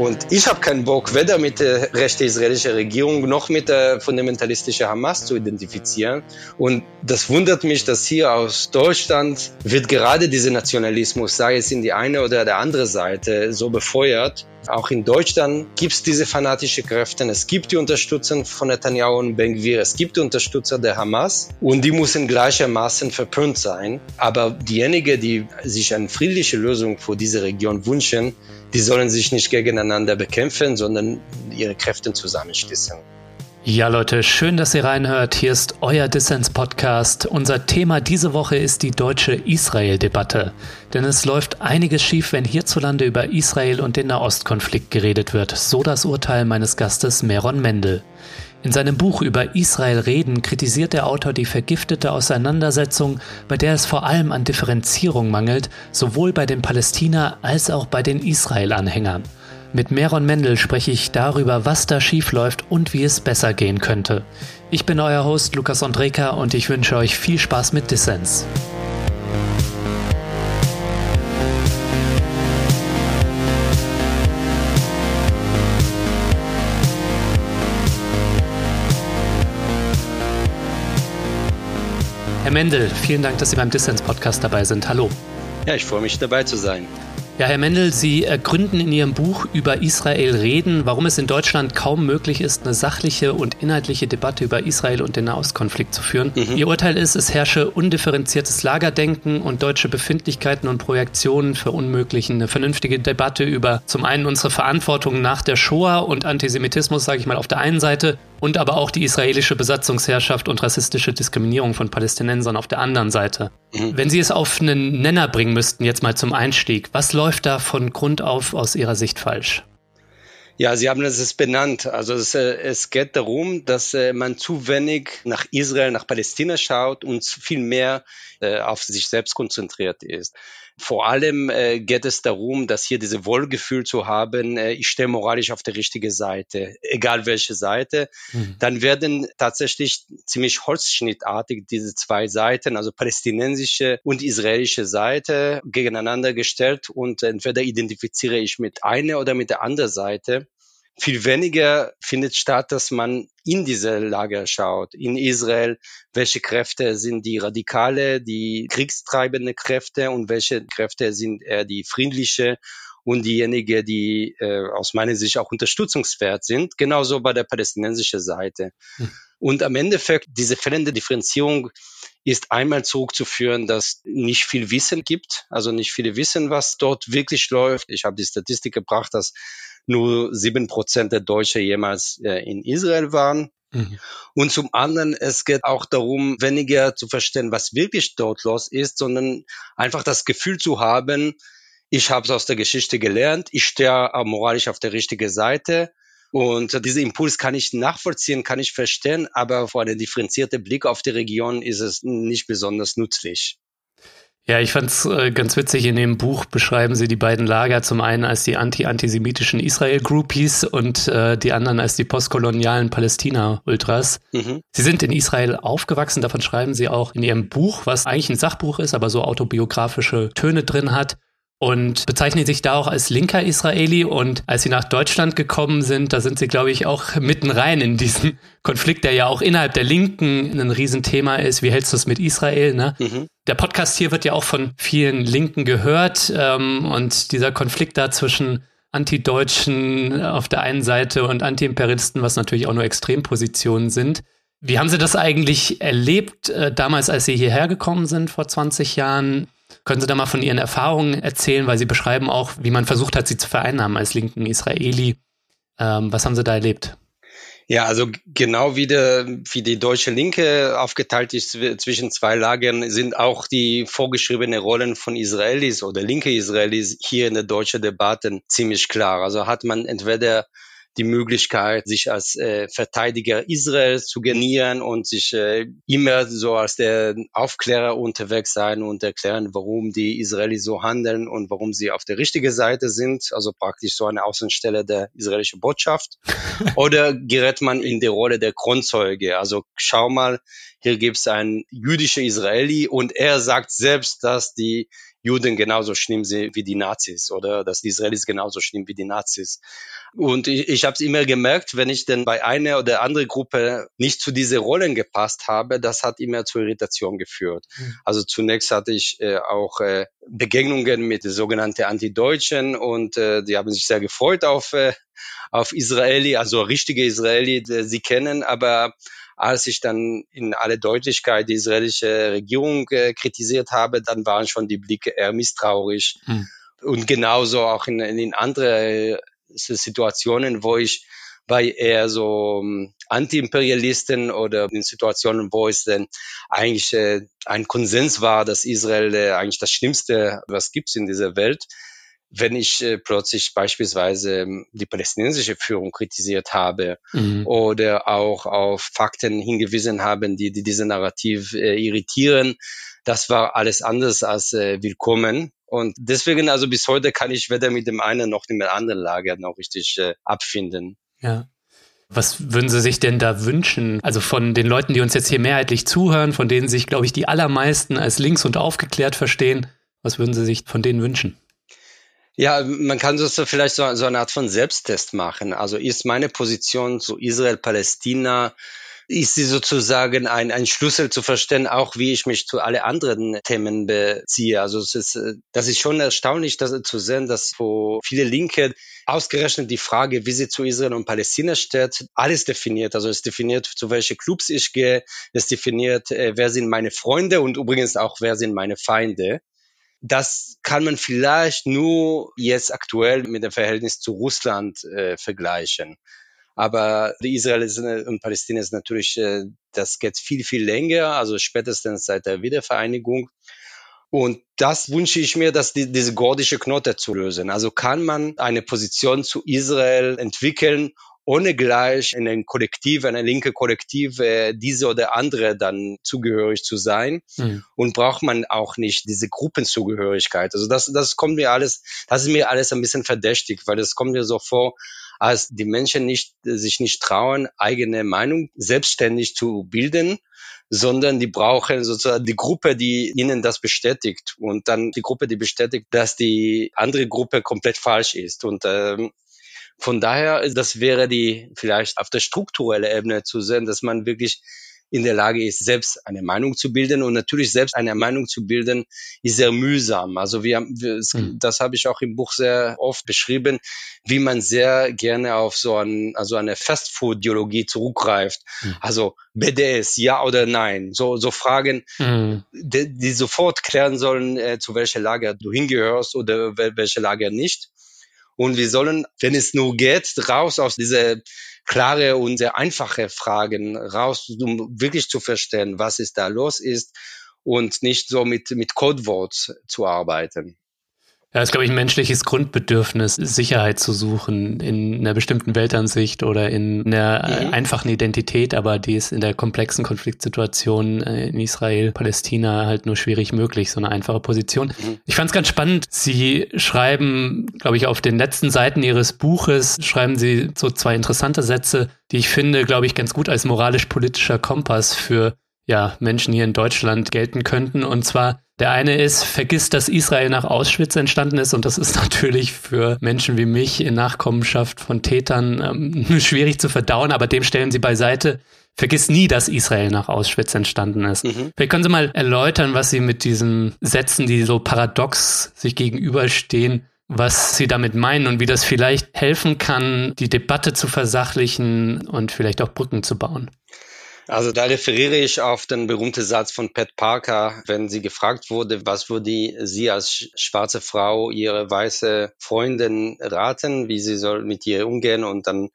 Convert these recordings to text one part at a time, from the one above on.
Und ich habe keinen Bock, weder mit der rechten israelischen Regierung noch mit der fundamentalistischen Hamas zu identifizieren. Und das wundert mich, dass hier aus Deutschland wird gerade dieser Nationalismus, sei es in die eine oder der andere Seite, so befeuert. Auch in Deutschland gibt es diese fanatische Kräfte. Es gibt die Unterstützer von Netanyahu und Ben-Gvir. Es gibt die Unterstützer der Hamas. Und die müssen gleichermaßen verpönt sein. Aber diejenigen, die sich eine friedliche Lösung für diese Region wünschen, die sollen sich nicht gegeneinander bekämpfen, sondern ihre Kräfte zusammenschließen. Ja, Leute, schön, dass ihr reinhört. Hier ist euer Dissens-Podcast. Unser Thema diese Woche ist die deutsche Israel-Debatte. Denn es läuft einiges schief, wenn hierzulande über Israel und den Nahostkonflikt geredet wird. So das Urteil meines Gastes Meron Mendel. In seinem Buch über Israel reden kritisiert der Autor die vergiftete Auseinandersetzung, bei der es vor allem an Differenzierung mangelt, sowohl bei den Palästina als auch bei den Israel-Anhängern. Mit Meron Mendel spreche ich darüber, was da schiefläuft und wie es besser gehen könnte. Ich bin euer Host Lukas Andreka und ich wünsche euch viel Spaß mit Dissens. Herr Mendel, vielen Dank, dass Sie beim Dissens-Podcast dabei sind. Hallo. Ja, ich freue mich dabei zu sein. Ja, Herr Mendel, Sie gründen in Ihrem Buch über Israel reden, warum es in Deutschland kaum möglich ist, eine sachliche und inhaltliche Debatte über Israel und den Nahostkonflikt zu führen. Mhm. Ihr Urteil ist, es herrsche undifferenziertes Lagerdenken und deutsche Befindlichkeiten und Projektionen verunmöglichen eine vernünftige Debatte über zum einen unsere Verantwortung nach der Shoah und Antisemitismus, sage ich mal, auf der einen Seite und aber auch die israelische Besatzungsherrschaft und rassistische Diskriminierung von Palästinensern auf der anderen Seite. Mhm. Wenn Sie es auf einen Nenner bringen müssten, jetzt mal zum Einstieg, was läuft da von Grund auf aus Ihrer Sicht falsch? Ja, Sie haben es benannt. Also es, äh, es geht darum, dass äh, man zu wenig nach Israel, nach Palästina schaut und viel mehr äh, auf sich selbst konzentriert ist. Vor allem äh, geht es darum, dass hier diese Wohlgefühl zu haben, äh, ich stehe moralisch auf der richtigen Seite, egal welche Seite. Mhm. Dann werden tatsächlich ziemlich holzschnittartig diese zwei Seiten, also palästinensische und israelische Seite, gegeneinander gestellt und entweder identifiziere ich mit einer oder mit der anderen Seite. Viel weniger findet statt, dass man in diese Lager schaut, in Israel, welche Kräfte sind die radikale, die kriegstreibende Kräfte und welche Kräfte sind eher die friedliche und diejenigen, die äh, aus meiner Sicht auch unterstützungswert sind, genauso bei der palästinensischen Seite. Hm. Und am Endeffekt, diese fehlende Differenzierung ist einmal zurückzuführen, dass nicht viel Wissen gibt, also nicht viele wissen, was dort wirklich läuft. Ich habe die Statistik gebracht, dass nur sieben Prozent der Deutschen jemals äh, in Israel waren. Mhm. Und zum anderen, es geht auch darum, weniger zu verstehen, was wirklich dort los ist, sondern einfach das Gefühl zu haben, ich habe es aus der Geschichte gelernt, ich stehe moralisch auf der richtigen Seite. Und diesen Impuls kann ich nachvollziehen, kann ich verstehen, aber vor einem differenzierten Blick auf die Region ist es nicht besonders nützlich. Ja, ich fand's äh, ganz witzig. In dem Buch beschreiben sie die beiden Lager zum einen als die anti-antisemitischen Israel-Groupies und äh, die anderen als die postkolonialen Palästina-Ultras. Mhm. Sie sind in Israel aufgewachsen, davon schreiben sie auch in ihrem Buch, was eigentlich ein Sachbuch ist, aber so autobiografische Töne drin hat und bezeichnen sich da auch als linker Israeli. Und als sie nach Deutschland gekommen sind, da sind sie, glaube ich, auch mitten rein in diesen Konflikt, der ja auch innerhalb der Linken ein Riesenthema ist. Wie hältst du es mit Israel? Ne? Mhm. Der Podcast hier wird ja auch von vielen Linken gehört. Ähm, und dieser Konflikt da zwischen Anti-Deutschen auf der einen Seite und Anti-Imperialisten, was natürlich auch nur Extrempositionen sind. Wie haben Sie das eigentlich erlebt, äh, damals, als Sie hierher gekommen sind, vor 20 Jahren? Können Sie da mal von Ihren Erfahrungen erzählen, weil Sie beschreiben auch, wie man versucht hat, Sie zu vereinnahmen als linken Israeli. Ähm, was haben Sie da erlebt? Ja, also genau wie, der, wie die deutsche Linke aufgeteilt ist zwischen zwei Lagern, sind auch die vorgeschriebenen Rollen von Israelis oder linke Israelis hier in der deutschen Debatte ziemlich klar. Also hat man entweder die Möglichkeit, sich als äh, Verteidiger Israels zu genieren und sich äh, immer so als der Aufklärer unterwegs sein und erklären, warum die Israelis so handeln und warum sie auf der richtigen Seite sind, also praktisch so eine Außenstelle der israelischen Botschaft. Oder gerät man in die Rolle der Kronzeuge, also schau mal, hier gibt es einen jüdischen Israeli und er sagt selbst, dass die Juden genauso schlimm sind wie die Nazis oder dass die Israelis genauso schlimm wie die Nazis. Und ich, ich habe es immer gemerkt, wenn ich denn bei einer oder anderen Gruppe nicht zu diese Rollen gepasst habe, das hat immer zu Irritation geführt. Mhm. Also zunächst hatte ich äh, auch äh, Begegnungen mit sogenannten Anti-Deutschen und äh, die haben sich sehr gefreut auf, äh, auf Israeli, also richtige Israeli, die sie kennen, aber als ich dann in aller Deutlichkeit die israelische Regierung äh, kritisiert habe, dann waren schon die Blicke eher misstrauisch. Hm. Und genauso auch in, in andere äh, Situationen, wo ich bei eher so um, ähm, Anti-Imperialisten oder in Situationen, wo es denn eigentlich äh, ein Konsens war, dass Israel äh, eigentlich das Schlimmste, was gibt's in dieser Welt, wenn ich äh, plötzlich beispielsweise ähm, die palästinensische Führung kritisiert habe mhm. oder auch auf Fakten hingewiesen haben, die, die diese Narrativ äh, irritieren, das war alles anders als äh, willkommen. Und deswegen, also bis heute kann ich weder mit dem einen noch mit dem anderen Lager noch richtig äh, abfinden. Ja. Was würden Sie sich denn da wünschen? Also von den Leuten, die uns jetzt hier mehrheitlich zuhören, von denen sich, glaube ich, die allermeisten als links und aufgeklärt verstehen, was würden Sie sich von denen wünschen? Ja, man kann das vielleicht so, so eine Art von Selbsttest machen. Also ist meine Position zu Israel-Palästina ist sie sozusagen ein, ein Schlüssel zu verstehen, auch wie ich mich zu alle anderen Themen beziehe. Also es ist, das ist schon erstaunlich das, zu sehen, dass wo viele Linke ausgerechnet die Frage, wie sie zu Israel und Palästina steht, alles definiert. Also es definiert, zu welche Clubs ich gehe, es definiert, äh, wer sind meine Freunde und übrigens auch, wer sind meine Feinde. Das kann man vielleicht nur jetzt aktuell mit dem Verhältnis zu Russland äh, vergleichen. Aber die Israel und Palästina ist natürlich, äh, das geht viel, viel länger, also spätestens seit der Wiedervereinigung. Und das wünsche ich mir, dass die, diese gordische Knote zu lösen. Also kann man eine Position zu Israel entwickeln, ohne gleich in ein Kollektiv, eine linke Kollektiv, äh, diese oder andere dann zugehörig zu sein. Mhm. Und braucht man auch nicht diese Gruppenzugehörigkeit. Also das, das kommt mir alles, das ist mir alles ein bisschen verdächtig, weil es kommt mir so vor, als die Menschen nicht, sich nicht trauen, eigene Meinung selbstständig zu bilden, sondern die brauchen sozusagen die Gruppe, die ihnen das bestätigt und dann die Gruppe, die bestätigt, dass die andere Gruppe komplett falsch ist. Und ähm, von daher, das wäre die vielleicht auf der strukturellen Ebene zu sehen, dass man wirklich in der Lage ist, selbst eine Meinung zu bilden. Und natürlich selbst eine Meinung zu bilden, ist sehr mühsam. Also wir, wir mhm. das habe ich auch im Buch sehr oft beschrieben, wie man sehr gerne auf so ein, also eine Fastfood-Ideologie zurückgreift. Mhm. Also BDS, ja oder nein. So, so Fragen, mhm. die, die, sofort klären sollen, äh, zu welcher Lager du hingehörst oder welche Lager nicht. Und wir sollen, wenn es nur geht, raus aus dieser klare und sehr einfache Fragen raus, um wirklich zu verstehen, was ist da los ist und nicht so mit, mit Codewords zu arbeiten. Ja, ist, glaube ich, ein menschliches Grundbedürfnis, Sicherheit zu suchen in einer bestimmten Weltansicht oder in einer mhm. einfachen Identität, aber die ist in der komplexen Konfliktsituation äh, in Israel, Palästina halt nur schwierig möglich, so eine einfache Position. Mhm. Ich fand es ganz spannend. Sie schreiben, glaube ich, auf den letzten Seiten Ihres Buches, schreiben Sie so zwei interessante Sätze, die ich finde, glaube ich, ganz gut als moralisch-politischer Kompass für ja, Menschen hier in Deutschland gelten könnten. Und zwar, der eine ist, vergiss, dass Israel nach Auschwitz entstanden ist. Und das ist natürlich für Menschen wie mich in Nachkommenschaft von Tätern ähm, schwierig zu verdauen, aber dem stellen sie beiseite. Vergiss nie, dass Israel nach Auschwitz entstanden ist. Mhm. Vielleicht können Sie mal erläutern, was Sie mit diesen Sätzen, die so paradox sich gegenüberstehen, was Sie damit meinen und wie das vielleicht helfen kann, die Debatte zu versachlichen und vielleicht auch Brücken zu bauen. Also da referiere ich auf den berühmten Satz von Pat Parker, wenn sie gefragt wurde, was würde sie als schwarze Frau ihre weiße Freundin raten, wie sie soll mit ihr umgehen und dann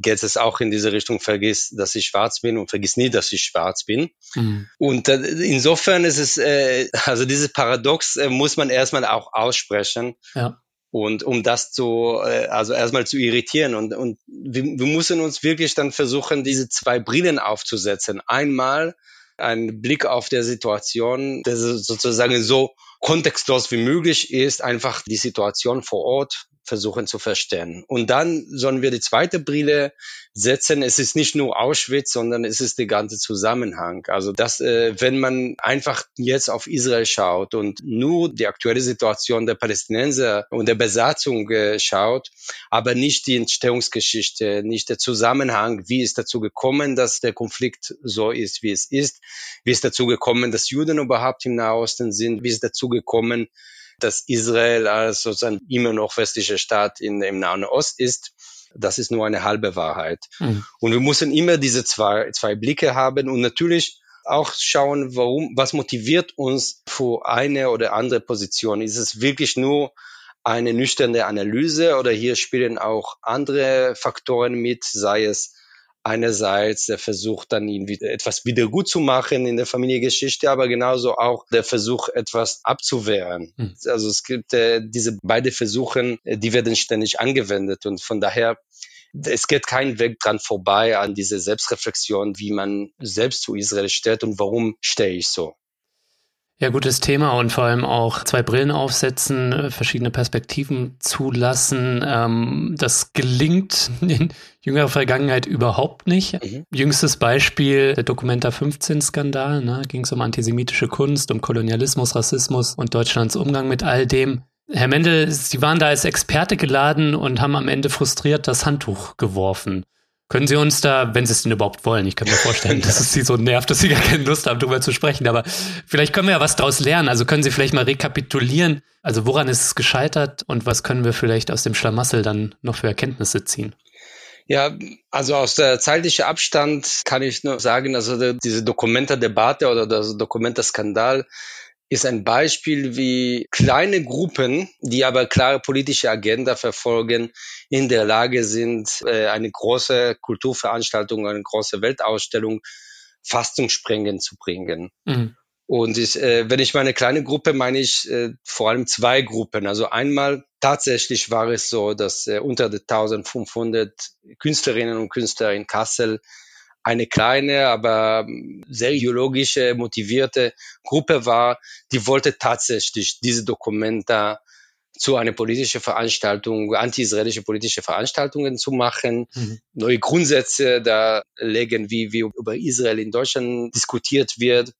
geht es auch in diese Richtung, vergiss, dass ich schwarz bin und vergiss nie, dass ich schwarz bin. Mhm. Und äh, insofern ist es, äh, also dieses Paradox äh, muss man erstmal auch aussprechen. Ja. Und um das zu, äh, also erstmal zu irritieren. Und, und wir, wir müssen uns wirklich dann versuchen, diese zwei Brillen aufzusetzen. Einmal ein Blick auf der Situation, der sozusagen so kontextlos wie möglich ist, einfach die Situation vor Ort versuchen zu verstehen. Und dann sollen wir die zweite Brille setzen. Es ist nicht nur Auschwitz, sondern es ist der ganze Zusammenhang. Also dass, äh, wenn man einfach jetzt auf Israel schaut und nur die aktuelle Situation der Palästinenser und der Besatzung äh, schaut, aber nicht die Entstehungsgeschichte, nicht der Zusammenhang, wie ist dazu gekommen, dass der Konflikt so ist, wie es ist, wie ist dazu gekommen, dass Juden überhaupt im Nahosten sind, wie ist dazu gekommen, dass Israel als sozusagen immer noch westlicher Staat in, im Nahen Ost ist. Das ist nur eine halbe Wahrheit. Mhm. Und wir müssen immer diese zwei, zwei Blicke haben und natürlich auch schauen, warum, was motiviert uns für eine oder andere Position. Ist es wirklich nur eine nüchterne Analyse oder hier spielen auch andere Faktoren mit, sei es einerseits der Versuch, dann irgendwie etwas wieder gut zu machen in der Familiengeschichte, aber genauso auch der Versuch, etwas abzuwehren. Mhm. Also es gibt äh, diese beide Versuchen, äh, die werden ständig angewendet und von daher es geht kein Weg dran vorbei an diese Selbstreflexion, wie man selbst zu Israel steht und warum stehe ich so. Ja, gutes Thema und vor allem auch zwei Brillen aufsetzen, äh, verschiedene Perspektiven zulassen. Ähm, das gelingt in jüngerer Vergangenheit überhaupt nicht. Mhm. Jüngstes Beispiel, der Dokumenta 15-Skandal, ne, ging es um antisemitische Kunst, um Kolonialismus, Rassismus und Deutschlands Umgang mit all dem. Herr Mendel, Sie waren da als Experte geladen und haben am Ende frustriert das Handtuch geworfen. Können Sie uns da, wenn Sie es denn überhaupt wollen, ich kann mir vorstellen, dass es Sie so nervt, dass Sie gar keine Lust haben, darüber zu sprechen, aber vielleicht können wir ja was daraus lernen. Also können Sie vielleicht mal rekapitulieren, also woran ist es gescheitert und was können wir vielleicht aus dem Schlamassel dann noch für Erkenntnisse ziehen? Ja, also aus der zeitlichen Abstand kann ich nur sagen, also diese Dokumenta-Debatte oder das Dokumenta-Skandal ist ein Beispiel, wie kleine Gruppen, die aber klare politische Agenda verfolgen, in der Lage sind, äh, eine große Kulturveranstaltung, eine große Weltausstellung fast zum Sprengen zu bringen. Mhm. Und ich, äh, wenn ich meine kleine Gruppe meine ich äh, vor allem zwei Gruppen. Also einmal tatsächlich war es so, dass äh, unter 1500 Künstlerinnen und Künstler in Kassel eine kleine, aber sehr ideologische, motivierte Gruppe war, die wollte tatsächlich diese Dokumente zu einer politischen Veranstaltung, anti-israelische politische Veranstaltungen zu machen, mhm. neue Grundsätze da legen, wie, wie über Israel in Deutschland diskutiert wird.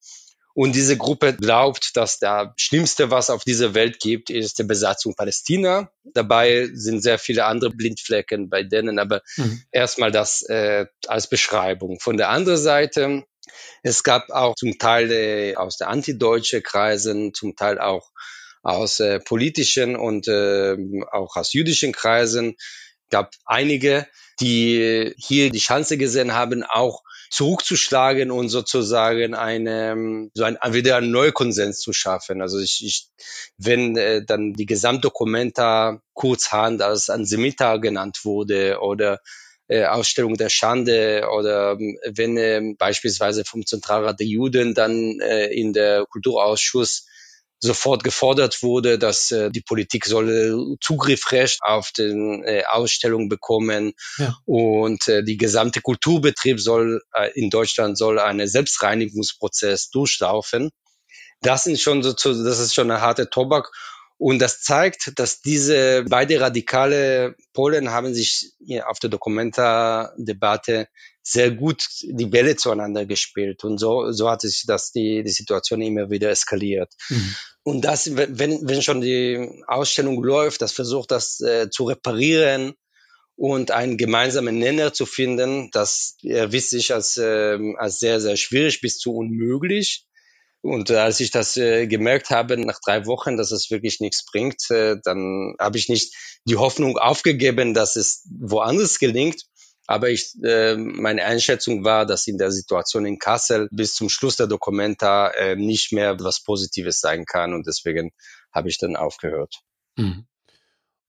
Und diese Gruppe glaubt, dass das Schlimmste, was auf dieser Welt gibt, ist die Besatzung Palästina. Dabei sind sehr viele andere Blindflecken bei denen, aber mhm. erstmal das äh, als Beschreibung. Von der anderen Seite, es gab auch zum Teil äh, aus der antideutschen Kreisen, zum Teil auch aus äh, politischen und äh, auch aus jüdischen Kreisen, gab einige, die hier die Chance gesehen haben, auch zurückzuschlagen und sozusagen eine, so ein, wieder einen Neukonsens zu schaffen. Also ich, ich wenn äh, dann die Gesamtdokumenta kurzhand als Ansemita genannt wurde oder äh, Ausstellung der Schande oder ähm, wenn äh, beispielsweise vom Zentralrat der Juden dann äh, in der Kulturausschuss sofort gefordert wurde, dass äh, die Politik solle Zugriffsrecht auf den äh, Ausstellung bekommen ja. und äh, die gesamte Kulturbetrieb soll äh, in Deutschland soll einen Selbstreinigungsprozess durchlaufen. Das sind schon so, das ist schon eine harte Tobak und das zeigt, dass diese beide radikale Polen haben sich auf der Dokumenta-Debatte sehr gut die Bälle zueinander gespielt. Und so, so hat sich das die, die Situation immer wieder eskaliert. Mhm. Und das, wenn, wenn schon die Ausstellung läuft, das versucht, das äh, zu reparieren und einen gemeinsamen Nenner zu finden, das erwies sich als, äh, als sehr, sehr schwierig bis zu unmöglich. Und äh, als ich das äh, gemerkt habe nach drei Wochen, dass es wirklich nichts bringt, äh, dann habe ich nicht die Hoffnung aufgegeben, dass es woanders gelingt, aber ich, äh, meine Einschätzung war, dass in der Situation in Kassel bis zum Schluss der Dokumenta äh, nicht mehr was Positives sein kann und deswegen habe ich dann aufgehört. Mhm.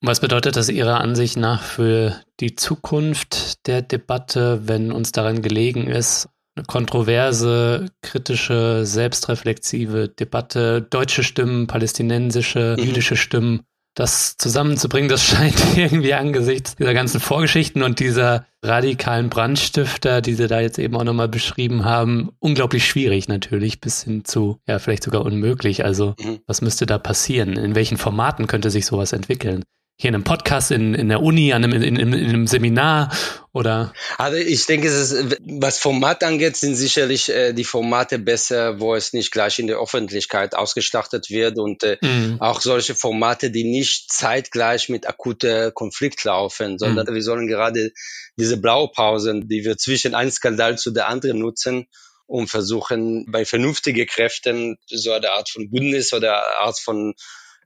Was bedeutet das Ihrer Ansicht nach für die Zukunft der Debatte, wenn uns daran gelegen ist, eine kontroverse, kritische, selbstreflexive Debatte, deutsche Stimmen, palästinensische, mhm. jüdische Stimmen das zusammenzubringen, das scheint irgendwie angesichts dieser ganzen Vorgeschichten und dieser radikalen Brandstifter, die Sie da jetzt eben auch nochmal beschrieben haben, unglaublich schwierig natürlich, bis hin zu, ja, vielleicht sogar unmöglich. Also, mhm. was müsste da passieren? In welchen Formaten könnte sich sowas entwickeln? Hier in einem Podcast, in, in der Uni, an einem, in, in, in einem Seminar oder? Also ich denke, es ist, was Format angeht, sind sicherlich äh, die Formate besser, wo es nicht gleich in der Öffentlichkeit ausgeschlachtet wird und äh, mhm. auch solche Formate, die nicht zeitgleich mit akuter Konflikt laufen, sondern mhm. wir sollen gerade diese Blaupausen, die wir zwischen einem Skandal zu der anderen nutzen, um versuchen, bei vernünftigen Kräften so eine Art von Bündnis oder eine Art von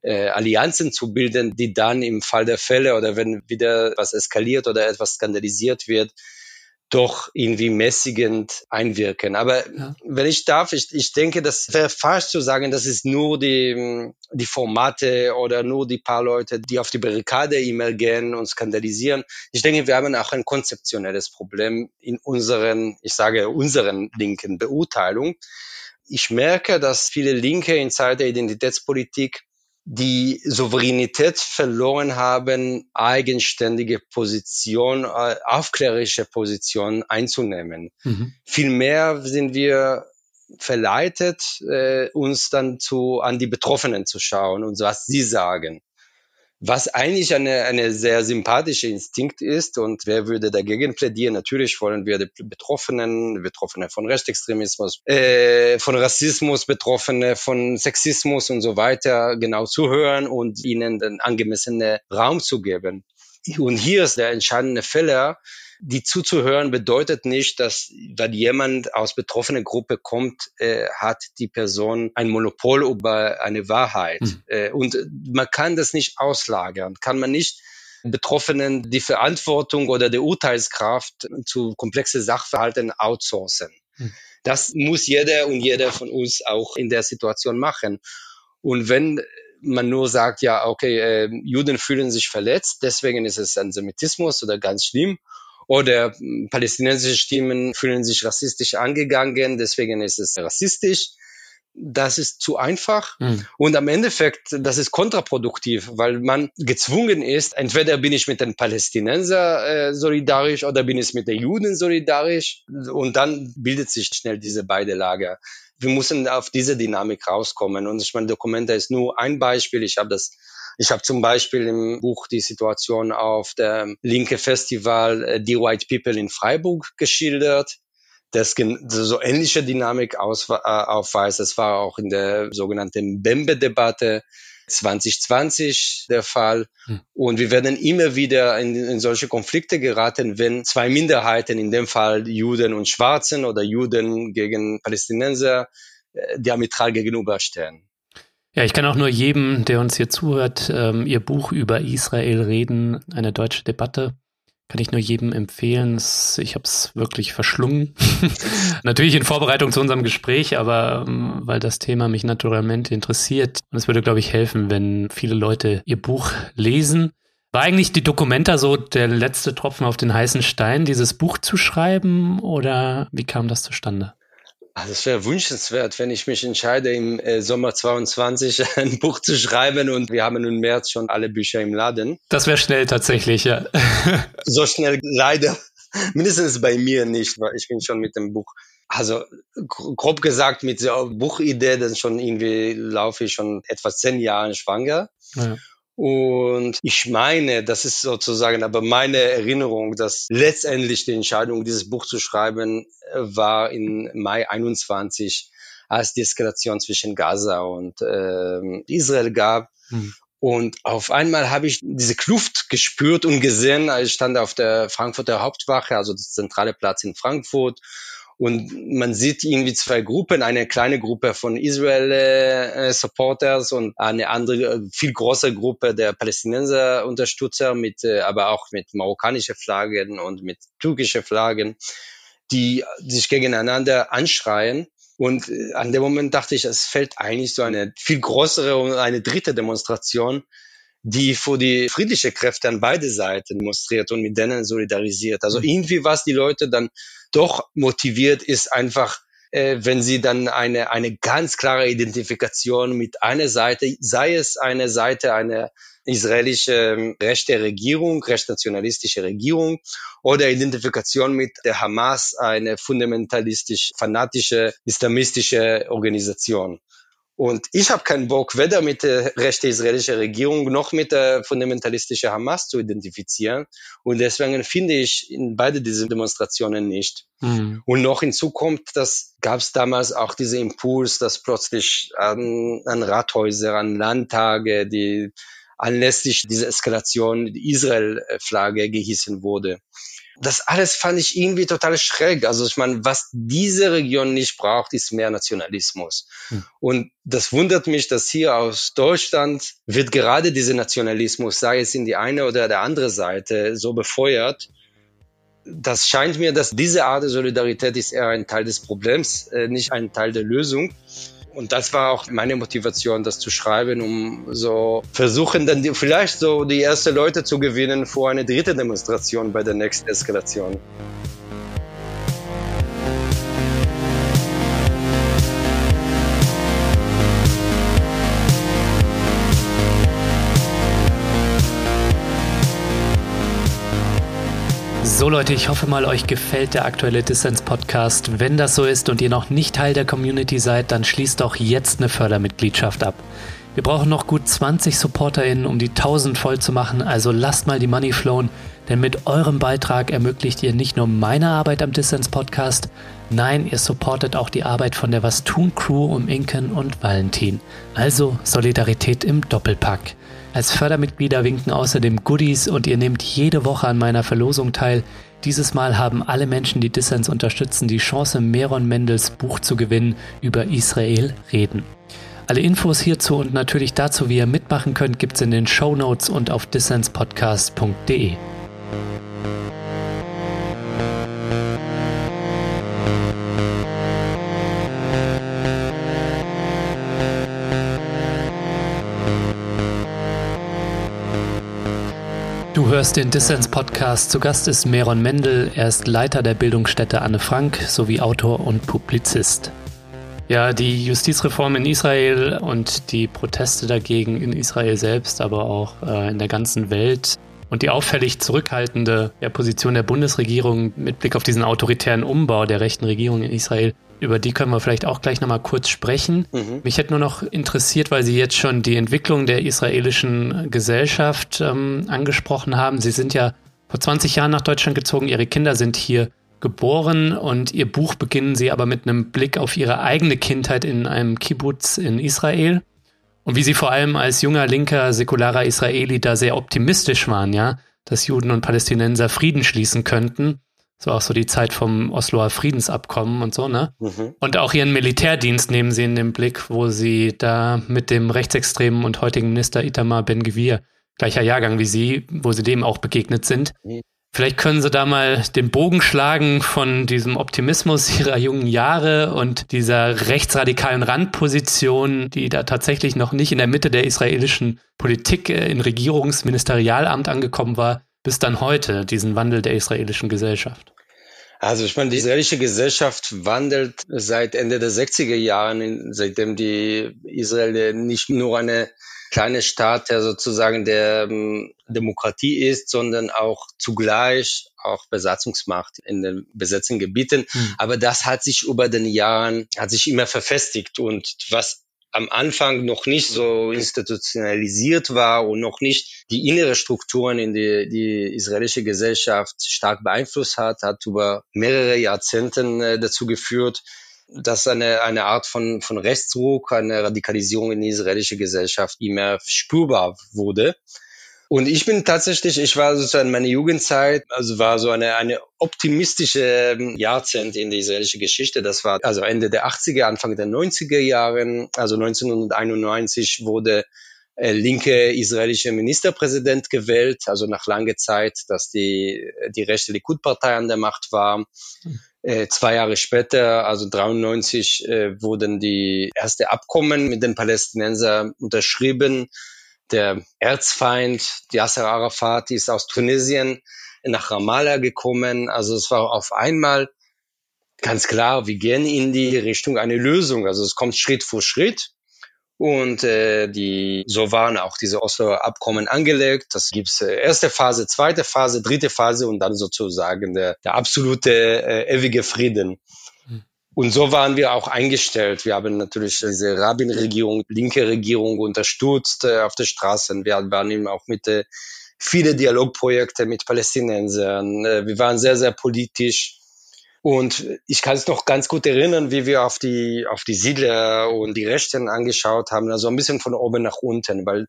äh, Allianzen zu bilden, die dann im Fall der Fälle oder wenn wieder was eskaliert oder etwas skandalisiert wird, doch irgendwie mäßigend einwirken. Aber ja. wenn ich darf, ich, ich denke, das wäre falsch zu sagen, das ist nur die, die Formate oder nur die paar Leute, die auf die Barrikade E-Mail gehen und skandalisieren. Ich denke, wir haben auch ein konzeptionelles Problem in unseren, ich sage, unseren linken Beurteilung. Ich merke, dass viele Linke in Zeit der Identitätspolitik die Souveränität verloren haben, eigenständige Position, äh, aufklärerische Position einzunehmen. Mhm. Vielmehr sind wir verleitet, äh, uns dann zu, an die Betroffenen zu schauen und was sie sagen was eigentlich eine, eine sehr sympathische Instinkt ist. Und wer würde dagegen plädieren? Natürlich wollen wir die Betroffenen, Betroffene von Rechtsextremismus, äh, von Rassismus, Betroffene von Sexismus und so weiter genau zuhören und ihnen den angemessenen Raum zu geben. Und hier ist der entscheidende Fehler, die zuzuhören bedeutet nicht, dass, weil jemand aus betroffener Gruppe kommt, äh, hat die Person ein Monopol über eine Wahrheit. Mhm. Äh, und man kann das nicht auslagern, kann man nicht Betroffenen die Verantwortung oder die Urteilskraft zu komplexe Sachverhalten outsourcen. Mhm. Das muss jeder und jeder von uns auch in der Situation machen. Und wenn man nur sagt, ja, okay, äh, Juden fühlen sich verletzt, deswegen ist es Antisemitismus oder ganz schlimm oder hm, palästinensische Stimmen fühlen sich rassistisch angegangen, deswegen ist es rassistisch. Das ist zu einfach mhm. und am Endeffekt, das ist kontraproduktiv, weil man gezwungen ist, entweder bin ich mit den Palästinenser äh, solidarisch oder bin ich mit den Juden solidarisch und dann bildet sich schnell diese beide Lager wir müssen auf diese Dynamik rauskommen. Und ich meine, Dokumenta ist nur ein Beispiel. Ich habe das ich habe zum Beispiel im Buch die Situation auf der linke Festival äh, Die White People in Freiburg geschildert das so ähnliche Dynamik aus, äh, aufweist. Das war auch in der sogenannten Bembe-Debatte 2020 der Fall. Hm. Und wir werden immer wieder in, in, solche Konflikte geraten, wenn zwei Minderheiten, in dem Fall Juden und Schwarzen oder Juden gegen Palästinenser, äh, diametral gegenüberstehen. Ja, ich kann auch nur jedem, der uns hier zuhört, ähm, Ihr Buch über Israel reden, eine deutsche Debatte, kann ich nur jedem empfehlen. Ich habe es wirklich verschlungen. Natürlich in Vorbereitung zu unserem Gespräch, aber ähm, weil das Thema mich naturalmente interessiert. Und es würde, glaube ich, helfen, wenn viele Leute Ihr Buch lesen. War eigentlich die Dokumenta so der letzte Tropfen auf den heißen Stein, dieses Buch zu schreiben oder wie kam das zustande? Also es wäre wünschenswert, wenn ich mich entscheide, im äh, Sommer 22 ein Buch zu schreiben und wir haben im März schon alle Bücher im Laden. Das wäre schnell tatsächlich, ja. so schnell leider, mindestens bei mir nicht, weil ich bin schon mit dem Buch, also grob gesagt mit der Buchidee, dann schon irgendwie laufe ich schon etwa zehn Jahre schwanger. Ja. Und ich meine, das ist sozusagen aber meine Erinnerung, dass letztendlich die Entscheidung, dieses Buch zu schreiben, äh, war in Mai 21, als die Eskalation zwischen Gaza und äh, Israel gab. Mhm. Und auf einmal habe ich diese Kluft gespürt und gesehen. Ich stand auf der Frankfurter Hauptwache, also das zentrale Platz in Frankfurt. Und man sieht irgendwie zwei Gruppen, eine kleine Gruppe von Israel-Supporters äh, und eine andere, äh, viel größere Gruppe der Palästinenser-Unterstützer mit, äh, aber auch mit marokkanischen Flaggen und mit türkischen Flaggen, die sich gegeneinander anschreien. Und äh, an dem Moment dachte ich, es fällt eigentlich so eine viel größere und eine dritte Demonstration, die für die friedliche Kräfte an beide Seiten demonstriert und mit denen solidarisiert. Also mhm. irgendwie was die Leute dann doch motiviert ist, einfach äh, wenn sie dann eine, eine ganz klare Identifikation mit einer Seite, sei es eine Seite einer israelische ähm, rechte Regierung, rechtsnationalistische Regierung oder Identifikation mit der Hamas, eine fundamentalistisch fanatische islamistische Organisation. Und ich habe keinen Bock, weder mit der rechten israelischen Regierung noch mit der fundamentalistischen Hamas zu identifizieren. Und deswegen finde ich in beide diese Demonstrationen nicht. Mhm. Und noch hinzu kommt, dass gab es damals auch diesen Impuls, dass plötzlich an, an Rathäuser, an Landtage, die anlässlich dieser Eskalation die Israel-Flagge gehissen wurde. Das alles fand ich irgendwie total schräg. Also ich meine, was diese Region nicht braucht, ist mehr Nationalismus. Hm. Und das wundert mich, dass hier aus Deutschland wird gerade dieser Nationalismus, sei es in die eine oder der andere Seite, so befeuert. Das scheint mir, dass diese Art der Solidarität ist eher ein Teil des Problems, äh, nicht ein Teil der Lösung. Und das war auch meine Motivation, das zu schreiben, um so versuchen, dann die, vielleicht so die ersten Leute zu gewinnen vor eine dritte Demonstration bei der nächsten Eskalation. So Leute, ich hoffe mal, euch gefällt der aktuelle Dissens Podcast. Wenn das so ist und ihr noch nicht Teil der Community seid, dann schließt doch jetzt eine Fördermitgliedschaft ab. Wir brauchen noch gut 20 SupporterInnen, um die 1000 voll zu machen, also lasst mal die Money flowen, denn mit eurem Beitrag ermöglicht ihr nicht nur meine Arbeit am Dissens Podcast, nein, ihr supportet auch die Arbeit von der Was tun Crew um Inken und Valentin. Also Solidarität im Doppelpack. Als Fördermitglieder winken außerdem Goodies und ihr nehmt jede Woche an meiner Verlosung teil. Dieses Mal haben alle Menschen, die Dissens unterstützen, die Chance, Meron Mendels Buch zu gewinnen, über Israel reden. Alle Infos hierzu und natürlich dazu, wie ihr mitmachen könnt, gibt's in den Show Notes und auf dissenspodcast.de. Du hörst den Dissens Podcast. Zu Gast ist Meron Mendel. Er ist Leiter der Bildungsstätte Anne Frank sowie Autor und Publizist. Ja, die Justizreform in Israel und die Proteste dagegen in Israel selbst, aber auch äh, in der ganzen Welt und die auffällig zurückhaltende ja, Position der Bundesregierung mit Blick auf diesen autoritären Umbau der rechten Regierung in Israel über die können wir vielleicht auch gleich nochmal kurz sprechen. Mhm. Mich hätte nur noch interessiert, weil Sie jetzt schon die Entwicklung der israelischen Gesellschaft ähm, angesprochen haben. Sie sind ja vor 20 Jahren nach Deutschland gezogen, Ihre Kinder sind hier geboren und Ihr Buch beginnen Sie aber mit einem Blick auf Ihre eigene Kindheit in einem Kibbutz in Israel. Und wie Sie vor allem als junger, linker, säkularer Israeli da sehr optimistisch waren, ja, dass Juden und Palästinenser Frieden schließen könnten. So auch so die Zeit vom Osloer Friedensabkommen und so, ne? Mhm. Und auch ihren Militärdienst nehmen sie in den Blick, wo sie da mit dem rechtsextremen und heutigen Minister Itamar Ben-Gvir, gleicher Jahrgang wie sie, wo sie dem auch begegnet sind. Mhm. Vielleicht können Sie da mal den Bogen schlagen von diesem Optimismus Ihrer jungen Jahre und dieser rechtsradikalen Randposition, die da tatsächlich noch nicht in der Mitte der israelischen Politik äh, in Regierungsministerialamt angekommen war, bis dann heute, diesen Wandel der israelischen Gesellschaft? Also ich meine, die israelische Gesellschaft wandelt seit Ende der 60er Jahren, seitdem die Israel nicht nur eine kleine Staat, der sozusagen der ähm, Demokratie ist, sondern auch zugleich auch Besatzungsmacht in den besetzten Gebieten. Mhm. Aber das hat sich über den Jahren, hat sich immer verfestigt. Und was am Anfang noch nicht so institutionalisiert war und noch nicht die innere Strukturen in die, die israelische Gesellschaft stark beeinflusst hat, hat über mehrere Jahrzehnte äh, dazu geführt, dass eine, eine Art von, von Rechtsruck, eine Radikalisierung in die israelische Gesellschaft immer spürbar wurde. Und ich bin tatsächlich, ich war sozusagen meine Jugendzeit, also war so eine, eine optimistische ähm, Jahrzehnt in der israelischen Geschichte. Das war also Ende der 80er, Anfang der 90er Jahren. Also 1991 wurde äh, linke israelische Ministerpräsident gewählt, also nach langer Zeit, dass die, die rechte Likud-Partei an der Macht war. Äh, zwei Jahre später, also 93, äh, wurden die erste Abkommen mit den Palästinensern unterschrieben der Erzfeind Yasser Arafat ist aus Tunesien nach Ramallah gekommen. Also es war auf einmal ganz klar, wir gehen in die Richtung eine Lösung. Also es kommt Schritt für Schritt. Und äh, die, so waren auch diese Oslo-Abkommen angelegt. Das gibt's äh, erste Phase, zweite Phase, dritte Phase und dann sozusagen der, der absolute äh, ewige Frieden. Hm. Und so waren wir auch eingestellt. Wir haben natürlich diese Rabin-Regierung, linke Regierung unterstützt äh, auf den Straßen. Wir waren eben auch mit äh, viele Dialogprojekte mit Palästinensern. Äh, wir waren sehr, sehr politisch und ich kann es noch ganz gut erinnern, wie wir auf die, auf die Siedler und die Rechten angeschaut haben, also ein bisschen von oben nach unten, weil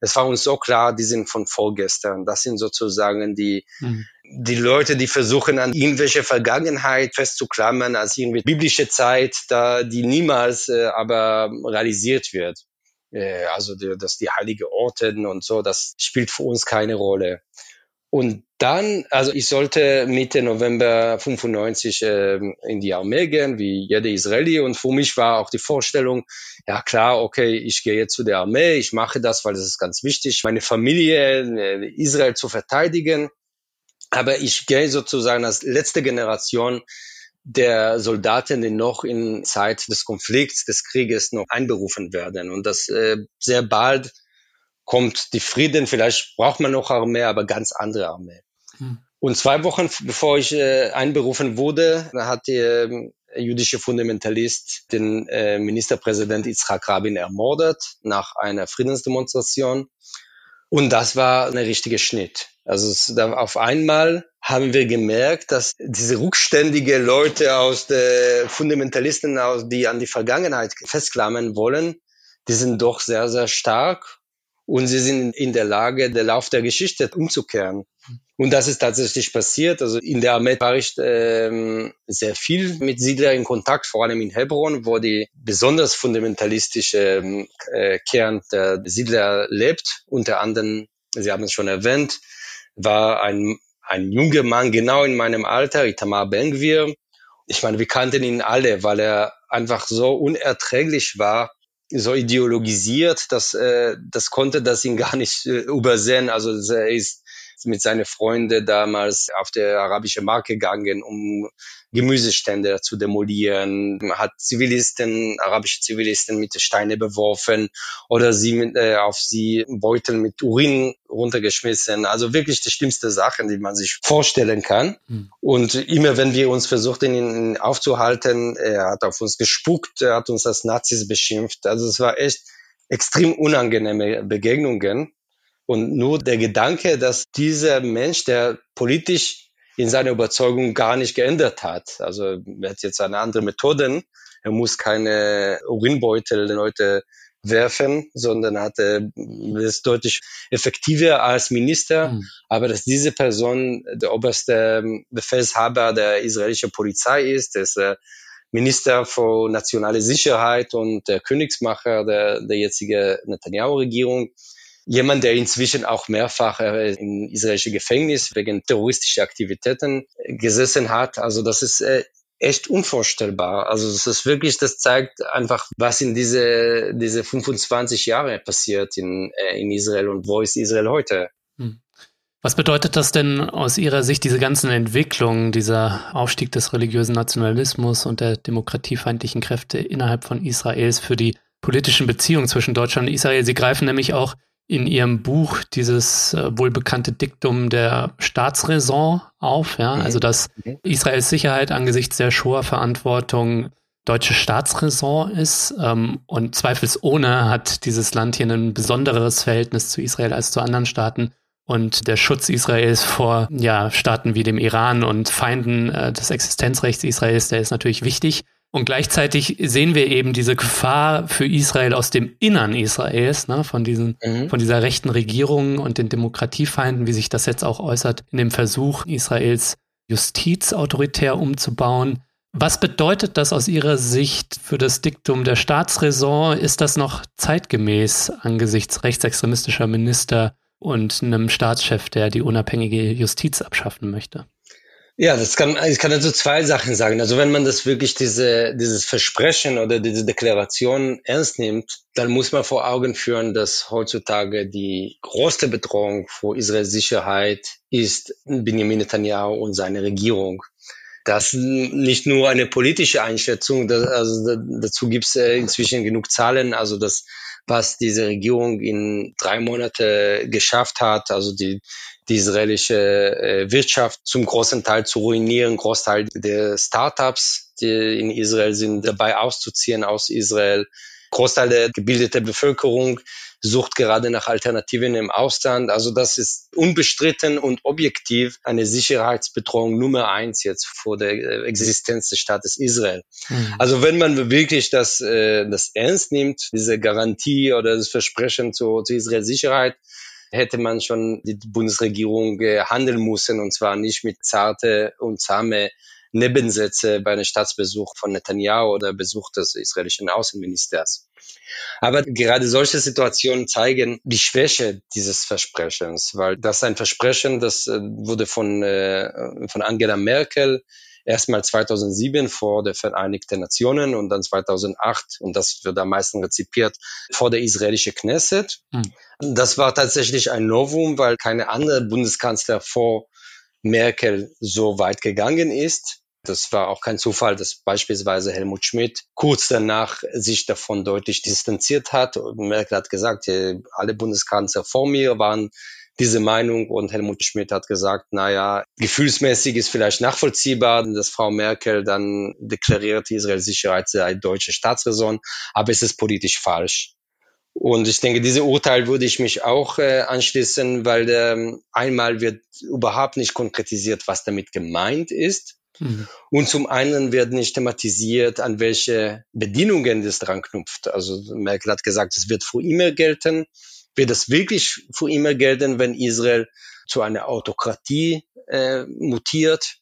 es war uns so klar, die sind von vorgestern. Das sind sozusagen die, mhm. die Leute, die versuchen, an irgendwelche Vergangenheit festzuklammern, als irgendwie biblische Zeit, da die niemals äh, aber realisiert wird. Äh, also, die, dass die heilige Orten und so, das spielt für uns keine Rolle. Und dann, also ich sollte Mitte November 95 äh, in die Armee gehen, wie jeder Israeli. Und für mich war auch die Vorstellung, ja klar, okay, ich gehe jetzt zu der Armee, ich mache das, weil das ist ganz wichtig, meine Familie, äh, Israel zu verteidigen. Aber ich gehe sozusagen als letzte Generation der Soldaten, die noch in Zeit des Konflikts, des Krieges noch einberufen werden. Und das äh, sehr bald kommt die Frieden, vielleicht braucht man noch Armee, aber ganz andere Armee. Hm. Und zwei Wochen bevor ich äh, einberufen wurde, hat der äh, jüdische Fundamentalist den äh, Ministerpräsident Yitzhak Rabin ermordet nach einer Friedensdemonstration. Und das war ein richtiger Schnitt. Also es, da auf einmal haben wir gemerkt, dass diese rückständige Leute aus der Fundamentalisten, aus, die an die Vergangenheit festklammern wollen, die sind doch sehr, sehr stark und sie sind in der Lage, den Lauf der Geschichte umzukehren. Und das ist tatsächlich passiert. Also in der Armee war ich ähm, sehr viel mit Siedler in Kontakt, vor allem in Hebron, wo die besonders fundamentalistische ähm, äh, Kern der Siedler lebt. Unter anderem, Sie haben es schon erwähnt, war ein, ein junger Mann genau in meinem Alter, Itamar Bengvir. Ich meine, wir kannten ihn alle, weil er einfach so unerträglich war so ideologisiert, dass äh, das konnte das ihn gar nicht äh, übersehen. Also er ist mit seinen Freunden damals auf der arabische Markt gegangen, um Gemüsestände zu demolieren, hat Zivilisten, arabische Zivilisten mit Steine beworfen oder sie mit, äh, auf sie Beutel mit Urin runtergeschmissen. Also wirklich die schlimmste Sachen, die man sich vorstellen kann. Mhm. Und immer wenn wir uns versuchten, ihn aufzuhalten, er hat auf uns gespuckt, er hat uns als Nazis beschimpft. Also es war echt extrem unangenehme Begegnungen. Und nur der Gedanke, dass dieser Mensch, der politisch in seiner Überzeugung gar nicht geändert hat, also er hat jetzt eine andere Methoden, er muss keine Urinbeutel den Leute werfen, sondern hatte ist deutlich effektiver als Minister. Mhm. Aber dass diese Person der oberste Befehlshaber der israelischen Polizei ist, ist äh, Minister für nationale Sicherheit und der Königsmacher der, der jetzigen Netanyahu-Regierung, Jemand, der inzwischen auch mehrfach äh, in israelische Gefängnis wegen terroristischer Aktivitäten gesessen hat. Also das ist äh, echt unvorstellbar. Also das ist wirklich, das zeigt einfach, was in diese, diese 25 Jahre passiert in, äh, in Israel und wo ist Israel heute. Hm. Was bedeutet das denn aus Ihrer Sicht, diese ganzen Entwicklungen, dieser Aufstieg des religiösen Nationalismus und der demokratiefeindlichen Kräfte innerhalb von Israels für die politischen Beziehungen zwischen Deutschland und Israel? Sie greifen nämlich auch in ihrem Buch dieses äh, wohlbekannte Diktum der Staatsräson auf, ja, mhm. also dass mhm. Israels Sicherheit angesichts der Shoah-Verantwortung deutsche Staatsräson ist ähm, und zweifelsohne hat dieses Land hier ein besonderes Verhältnis zu Israel als zu anderen Staaten und der Schutz Israels vor ja, Staaten wie dem Iran und Feinden äh, des Existenzrechts Israels, der ist natürlich wichtig. Und gleichzeitig sehen wir eben diese Gefahr für Israel aus dem Innern Israels, ne, von, diesen, mhm. von dieser rechten Regierung und den Demokratiefeinden, wie sich das jetzt auch äußert, in dem Versuch, Israels Justiz autoritär umzubauen. Was bedeutet das aus Ihrer Sicht für das Diktum der Staatsräson? Ist das noch zeitgemäß angesichts rechtsextremistischer Minister und einem Staatschef, der die unabhängige Justiz abschaffen möchte? Ja, das kann, ich kann dazu zwei Sachen sagen. Also wenn man das wirklich diese, dieses Versprechen oder diese Deklaration ernst nimmt, dann muss man vor Augen führen, dass heutzutage die größte Bedrohung für Israels Sicherheit ist Benjamin Netanyahu und seine Regierung. Das nicht nur eine politische Einschätzung, das, also dazu gibt es äh, inzwischen genug Zahlen, also das, was diese Regierung in drei Monate geschafft hat, also die, die israelische äh, Wirtschaft zum großen Teil zu ruinieren, Großteil der Startups, die in Israel sind, dabei auszuziehen aus Israel. Großteil der gebildeten Bevölkerung sucht gerade nach Alternativen im Ausland. Also das ist unbestritten und objektiv eine Sicherheitsbedrohung Nummer eins jetzt vor der äh, Existenz des Staates Israel. Mhm. Also wenn man wirklich das, äh, das ernst nimmt, diese Garantie oder das Versprechen zu, zu Israels Sicherheit, hätte man schon die Bundesregierung äh, handeln müssen und zwar nicht mit zarte und zahme Nebensätze bei einem Staatsbesuch von Netanyahu oder Besuch des israelischen Außenministers. Aber gerade solche Situationen zeigen die Schwäche dieses Versprechens, weil das ein Versprechen, das äh, wurde von, äh, von Angela Merkel erstmal 2007 vor der Vereinigten Nationen und dann 2008 und das wird am meisten rezipiert vor der israelische Knesset. Mhm. Das war tatsächlich ein Novum, weil keine andere Bundeskanzler vor Merkel so weit gegangen ist. Das war auch kein Zufall, dass beispielsweise Helmut Schmidt kurz danach sich davon deutlich distanziert hat. Merkel hat gesagt, alle Bundeskanzler vor mir waren diese Meinung und Helmut Schmidt hat gesagt, naja, gefühlsmäßig ist vielleicht nachvollziehbar, dass Frau Merkel dann deklariert, Israels Sicherheit sei deutsche Staatsräson, aber es ist politisch falsch. Und ich denke, diese Urteil würde ich mich auch äh, anschließen, weil ähm, einmal wird überhaupt nicht konkretisiert, was damit gemeint ist. Mhm. Und zum einen wird nicht thematisiert, an welche Bedingungen das dran knüpft. Also Merkel hat gesagt, es wird für immer gelten. Wird es wirklich für immer gelten, wenn Israel zu einer Autokratie äh, mutiert?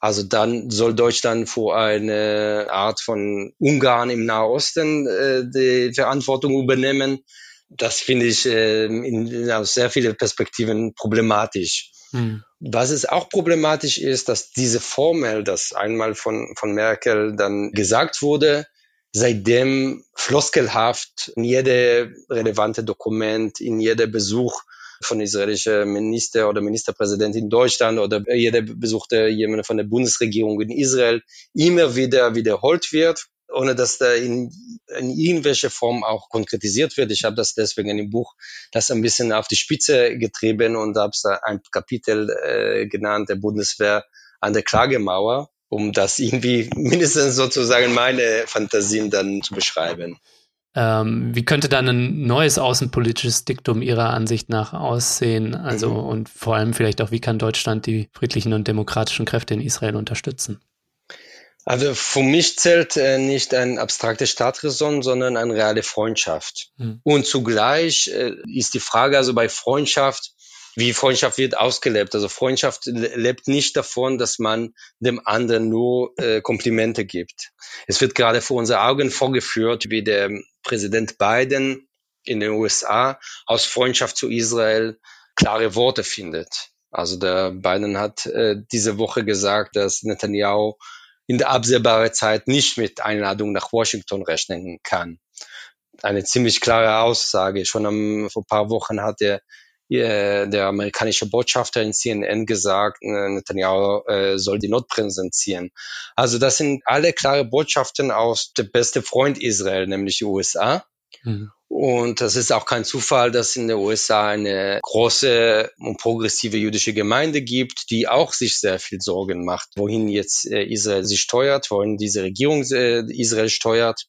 Also dann soll Deutschland vor eine Art von Ungarn im Nahosten äh, die Verantwortung übernehmen. Das finde ich äh, in, aus sehr vielen Perspektiven problematisch. Mhm. Was es auch problematisch ist, dass diese Formel, das einmal von, von Merkel dann gesagt wurde, seitdem floskelhaft in jede relevante Dokument, in jeder Besuch von israelischer Minister oder Ministerpräsident in Deutschland oder jeder besuchte jemand von der Bundesregierung in Israel immer wieder wiederholt wird ohne dass da in, in irgendwelche Form auch konkretisiert wird. Ich habe das deswegen im Buch das ein bisschen auf die Spitze getrieben und habe ein Kapitel äh, genannt, der Bundeswehr an der Klagemauer, um das irgendwie mindestens sozusagen meine Fantasien dann zu beschreiben. Ähm, wie könnte dann ein neues außenpolitisches Diktum Ihrer Ansicht nach aussehen? Also mhm. und vor allem vielleicht auch, wie kann Deutschland die friedlichen und demokratischen Kräfte in Israel unterstützen? Also für mich zählt äh, nicht ein abstraktes Staatsräson, sondern eine reale Freundschaft. Mhm. Und zugleich äh, ist die Frage also bei Freundschaft, wie Freundschaft wird ausgelebt. Also Freundschaft lebt nicht davon, dass man dem anderen nur äh, Komplimente gibt. Es wird gerade vor unseren Augen vorgeführt, wie der Präsident Biden in den USA aus Freundschaft zu Israel klare Worte findet. Also der Biden hat äh, diese Woche gesagt, dass Netanyahu in der absehbaren Zeit nicht mit Einladung nach Washington rechnen kann. Eine ziemlich klare Aussage. Schon am, vor ein paar Wochen hat der, der amerikanische Botschafter in CNN gesagt, äh, Netanyahu äh, soll die Notbremsen ziehen. Also das sind alle klare Botschaften aus der beste Freund Israel, nämlich die USA. Mhm. Und das ist auch kein Zufall, dass in den USA eine große und progressive jüdische Gemeinde gibt, die auch sich sehr viel Sorgen macht, wohin jetzt äh, Israel sich steuert, wohin diese Regierung äh, Israel steuert.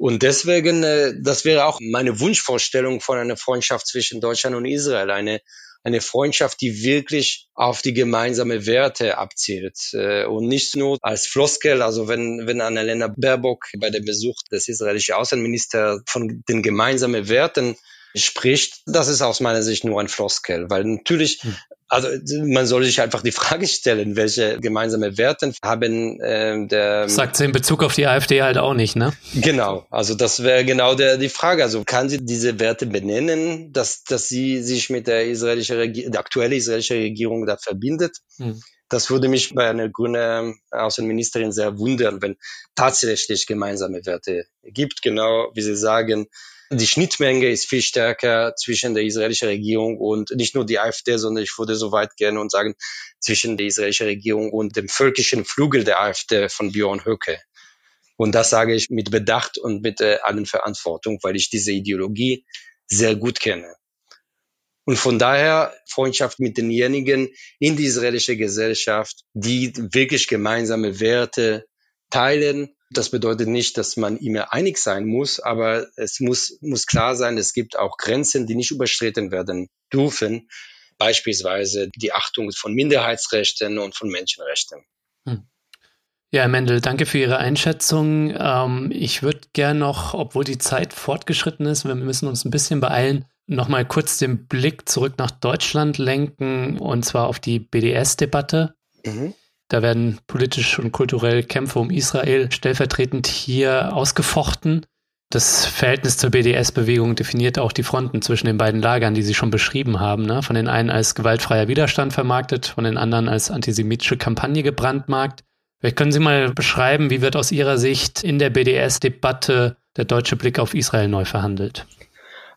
Und deswegen, äh, das wäre auch meine Wunschvorstellung von einer Freundschaft zwischen Deutschland und Israel, eine eine Freundschaft, die wirklich auf die gemeinsame Werte abzielt äh, und nicht nur als Floskel, also wenn, wenn Annalena Baerbock bei dem Besuch des israelischen Außenministers von den gemeinsamen Werten spricht, das ist aus meiner Sicht nur ein Floskel, weil natürlich hm. Also man soll sich einfach die Frage stellen, welche gemeinsame Werte haben äh, der. Sagt sie in Bezug auf die AfD halt auch nicht, ne? Genau, also das wäre genau der, die Frage. Also kann sie diese Werte benennen, dass, dass sie sich mit der israelischen Regierung, der aktuellen israelischen Regierung da verbindet? Hm. Das würde mich bei einer grünen Außenministerin sehr wundern, wenn tatsächlich gemeinsame Werte gibt, genau wie Sie sagen Die Schnittmenge ist viel stärker zwischen der israelischen Regierung und nicht nur die AfD, sondern ich würde so weit gehen und sagen, zwischen der israelischen Regierung und dem völkischen Flügel der AfD von Björn Höcke. Und das sage ich mit Bedacht und mit äh, allen Verantwortung, weil ich diese Ideologie sehr gut kenne. Und von daher Freundschaft mit denjenigen in die israelische Gesellschaft, die wirklich gemeinsame Werte teilen. Das bedeutet nicht, dass man immer einig sein muss, aber es muss, muss klar sein, es gibt auch Grenzen, die nicht überschritten werden dürfen. Beispielsweise die Achtung von Minderheitsrechten und von Menschenrechten. Hm. Ja, Herr Mendel, danke für Ihre Einschätzung. Ähm, ich würde gerne noch, obwohl die Zeit fortgeschritten ist, wir müssen uns ein bisschen beeilen, nochmal kurz den Blick zurück nach Deutschland lenken und zwar auf die BDS-Debatte. Mhm. Da werden politisch und kulturell Kämpfe um Israel stellvertretend hier ausgefochten. Das Verhältnis zur BDS-Bewegung definiert auch die Fronten zwischen den beiden Lagern, die Sie schon beschrieben haben. Ne? Von den einen als gewaltfreier Widerstand vermarktet, von den anderen als antisemitische Kampagne gebrandmarkt. Vielleicht können Sie mal beschreiben, wie wird aus Ihrer Sicht in der BDS-Debatte der deutsche Blick auf Israel neu verhandelt?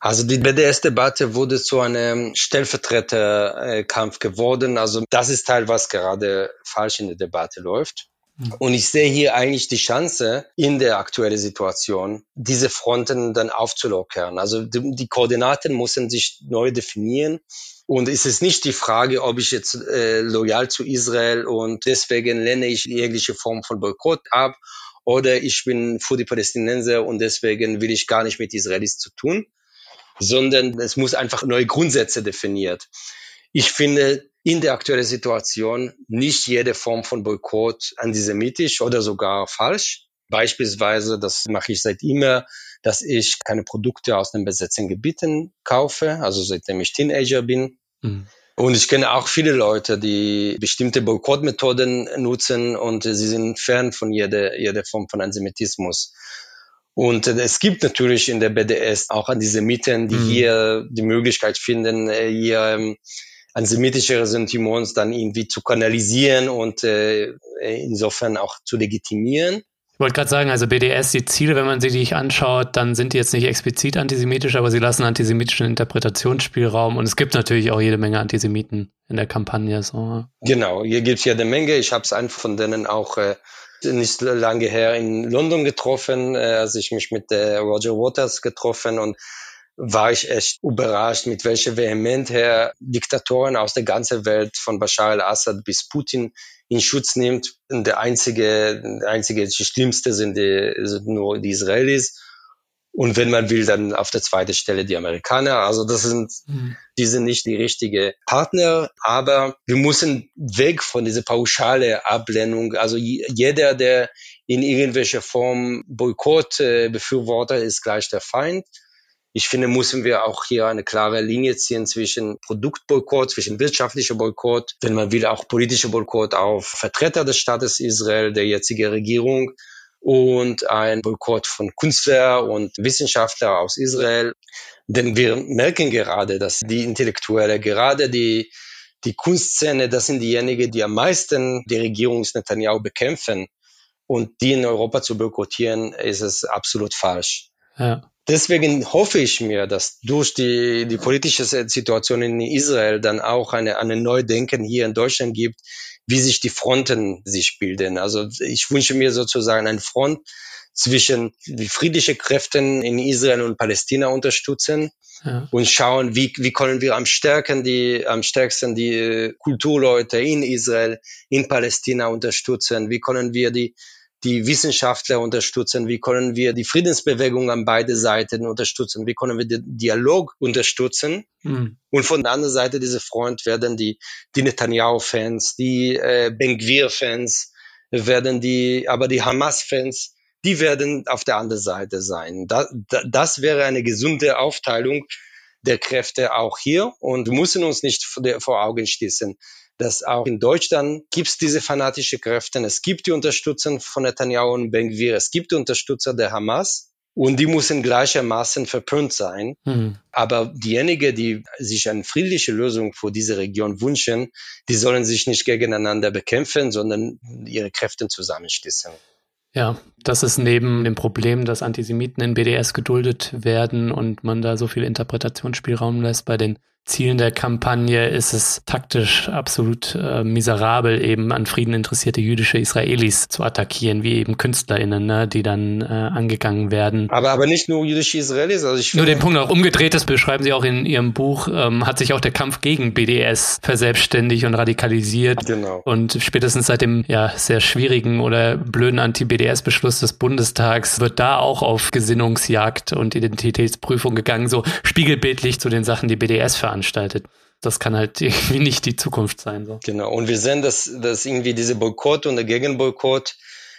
Also die BDS-Debatte wurde zu einem Stellvertreterkampf geworden. Also das ist Teil, was gerade falsch in der Debatte läuft. Mhm. Und ich sehe hier eigentlich die Chance in der aktuellen Situation, diese Fronten dann aufzulockern. Also die, die Koordinaten müssen sich neu definieren. Und es ist nicht die Frage, ob ich jetzt äh, loyal zu Israel und deswegen lehne ich jegliche Form von Boykott ab oder ich bin für die Palästinenser und deswegen will ich gar nicht mit Israelis zu tun, sondern es muss einfach neue Grundsätze definiert. Ich finde in der aktuellen Situation nicht jede Form von Boykott antisemitisch oder sogar falsch. Beispielsweise, das mache ich seit immer, dass ich keine Produkte aus den besetzten Gebieten kaufe, also seitdem ich Teenager bin. Mhm. Und ich kenne auch viele Leute, die bestimmte Boykottmethoden nutzen und sie sind fern von jeder, jeder Form von Antisemitismus. Und es gibt natürlich in der BDS auch Antisemiten, die mhm. hier die Möglichkeit finden, äh, hier ähm, antisemitische Ressentiments dann irgendwie zu kanalisieren und äh, insofern auch zu legitimieren. Ich wollte gerade sagen, also BDS, die Ziele, wenn man sie sich anschaut, dann sind die jetzt nicht explizit antisemitisch, aber sie lassen antisemitischen Interpretationsspielraum und es gibt natürlich auch jede Menge Antisemiten in der Kampagne. So. Genau, hier gibt es jede Menge. Ich habe es einen von denen auch äh, nicht lange her in London getroffen, äh, als ich mich mit äh, Roger Waters getroffen und war ich echt überrascht, mit welcher Vehement her Diktatoren aus der ganzen Welt, von Bashar al-Assad bis Putin, in Schutz nimmt. Und der einzige, der einzige, die schlimmste sind, die, sind nur die Israelis. Und wenn man will, dann auf der zweiten Stelle die Amerikaner. Also das sind, mhm. die sind nicht die richtige Partner, aber wir müssen weg von dieser pauschale Ablehnung. Also jeder, der in irgendwelcher Form Boykott äh, befürworter ist gleich der Feind. Ich finde, müssen wir auch hier eine klare Linie ziehen zwischen Produktboykott, zwischen wirtschaftlicher Boykott, wenn man will, auch politischer Boykott auf Vertreter des Staates Israel, der jetzigen Regierung und ein Boykott von Künstler und Wissenschaftler aus Israel. Denn wir merken gerade, dass die Intellektuelle, gerade die, die Kunstszene, das sind diejenigen, die am meisten die Regierung Netanyahu bekämpfen. Und die in Europa zu boykottieren, ist es absolut falsch. Ja. Deswegen hoffe ich mir, dass durch die, die politische Situation in Israel dann auch eine, eine Neudenken hier in Deutschland gibt, wie sich die Fronten sich bilden. Also ich wünsche mir sozusagen eine Front zwischen die friedliche Kräften in Israel und Palästina unterstützen ja. und schauen, wie, wie können wir am stärken die, am stärksten die Kulturleute in Israel, in Palästina unterstützen, wie können wir die die Wissenschaftler unterstützen, wie können wir die Friedensbewegung an beide Seiten unterstützen, wie können wir den Dialog unterstützen. Mhm. Und von der anderen Seite dieser Front werden die, die Netanyahu-Fans, die äh, Ben-Gvir-Fans, werden die, aber die Hamas-Fans, die werden auf der anderen Seite sein. Da, da, das wäre eine gesunde Aufteilung der Kräfte auch hier und müssen uns nicht vor Augen schließen dass auch in Deutschland gibt es diese fanatische Kräfte. Es gibt die Unterstützer von Netanyahu und ben -Gvir. Es gibt die Unterstützer der Hamas. Und die müssen gleichermaßen verpönt sein. Mhm. Aber diejenigen, die sich eine friedliche Lösung für diese Region wünschen, die sollen sich nicht gegeneinander bekämpfen, sondern ihre Kräfte zusammenschließen. Ja, das ist neben dem Problem, dass Antisemiten in BDS geduldet werden und man da so viel Interpretationsspielraum lässt bei den Zielen der Kampagne ist es taktisch absolut äh, miserabel, eben an Frieden interessierte jüdische Israelis zu attackieren, wie eben KünstlerInnen, ne, die dann äh, angegangen werden. Aber, aber nicht nur jüdische Israelis. Also ich nur den Punkt auch umgedreht, das beschreiben Sie auch in Ihrem Buch, ähm, hat sich auch der Kampf gegen BDS verselbstständigt und radikalisiert. Genau. Und spätestens seit dem ja sehr schwierigen oder blöden Anti-BDS-Beschluss des Bundestags wird da auch auf Gesinnungsjagd und Identitätsprüfung gegangen, so spiegelbildlich zu den Sachen, die BDS veranstaltet veranstaltet. Das kann halt irgendwie nicht die Zukunft sein. So. Genau. Und wir sehen, dass, dass irgendwie diese Boykott und der Gegenboykott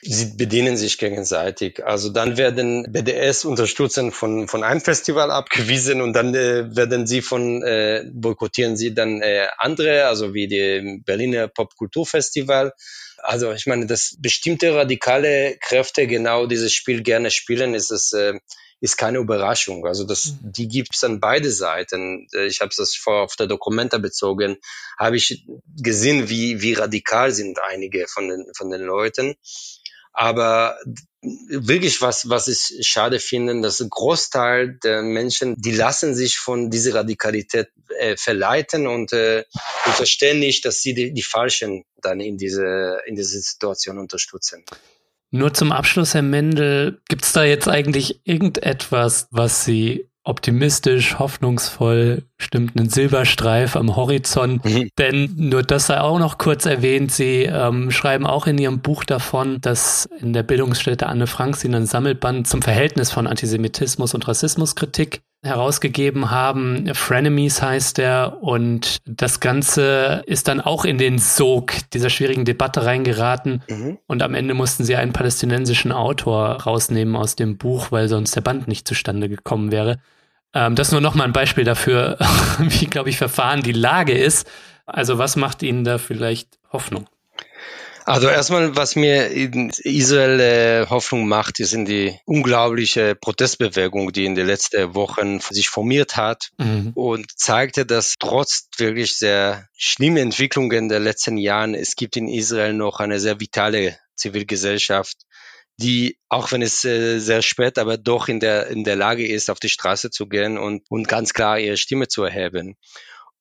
sie bedienen sich gegenseitig. Also dann werden BDS unterstützen von, von einem Festival abgewiesen und dann äh, werden sie von, äh, boykottieren sie dann äh, andere, also wie die Berliner Popkulturfestival. Also ich meine, dass bestimmte radikale Kräfte genau dieses Spiel gerne spielen, ist es äh, ist keine Überraschung. Also das, mhm. die gibt es an beide Seiten. Äh, ich habe das vor auf der Dokumenta bezogen, habe ich gesehen, wie wie radikal sind einige von den von den Leuten. Aber wirklich was, was ich schade finde, dass ein Großteil der Menschen, die lassen sich von dieser Radikalität äh, verleiten und, äh, und verstehen nicht, dass sie die, die Falschen dann in diese, in diese Situation unterstützen. Nur zum Abschluss, Herr Mendel, gibt es da jetzt eigentlich irgendetwas, was Sie optimistisch, hoffnungsvoll stimmt, einen Silberstreif am Horizont. Mhm. Denn nur das sei auch noch kurz erwähnt, Sie ähm, schreiben auch in Ihrem Buch davon, dass in der Bildungsstätte Anne Frank Sie einen Sammelband zum Verhältnis von Antisemitismus und Rassismuskritik herausgegeben haben. Frenemies heißt er und das Ganze ist dann auch in den Sog dieser schwierigen Debatte reingeraten mhm. und am Ende mussten sie einen palästinensischen Autor rausnehmen aus dem Buch, weil sonst der Band nicht zustande gekommen wäre. Ähm, das nur noch mal ein Beispiel dafür, wie, glaube ich, verfahren die Lage ist. Also was macht Ihnen da vielleicht Hoffnung? Also erstmal, was mir in Israel äh, Hoffnung macht, ist in die unglaubliche Protestbewegung, die in den letzten Wochen sich formiert hat mhm. und zeigte, dass trotz wirklich sehr schlimmen Entwicklungen der letzten Jahren, es gibt in Israel noch eine sehr vitale Zivilgesellschaft, die, auch wenn es äh, sehr spät, aber doch in der, in der Lage ist, auf die Straße zu gehen und, und ganz klar ihre Stimme zu erheben.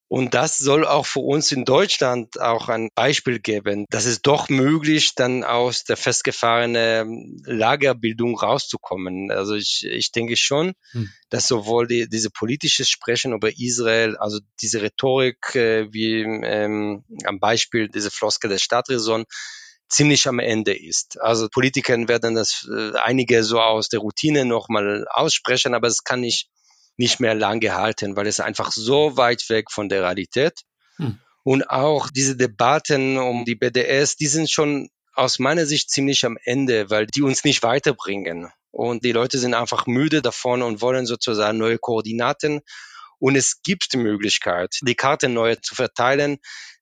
Und das soll auch für uns in Deutschland auch ein Beispiel geben, dass es doch möglich, dann aus der festgefahrenen Lagerbildung rauszukommen. Also ich, ich denke schon, hm. dass sowohl die, diese politische Sprechen über Israel, also diese Rhetorik, äh, wie ähm, am Beispiel diese Floskel der Stadträson, ziemlich am Ende ist. Also Politiker werden das äh, einige so aus der Routine nochmal aussprechen, aber es kann nicht nicht mehr lang gehalten, weil es einfach so weit weg von der Realität. Hm. Und auch diese Debatten um die BDS, die sind schon aus meiner Sicht ziemlich am Ende, weil die uns nicht weiterbringen. Und die Leute sind einfach müde davon und wollen sozusagen neue Koordinaten. Und es gibt die Möglichkeit, die Karte neu zu verteilen,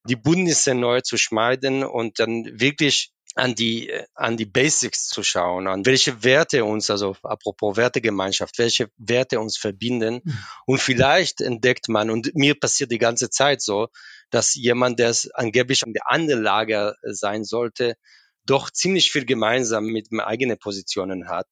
die Bündnisse neu zu schneiden und dann wirklich an die, an die Basics zu schauen, an welche Werte uns, also apropos Wertegemeinschaft, welche Werte uns verbinden. Mhm. Und vielleicht entdeckt man, und mir passiert die ganze Zeit so, dass jemand, der es angeblich an der anderen Lager sein sollte, doch ziemlich viel gemeinsam mit eigenen Positionen hat.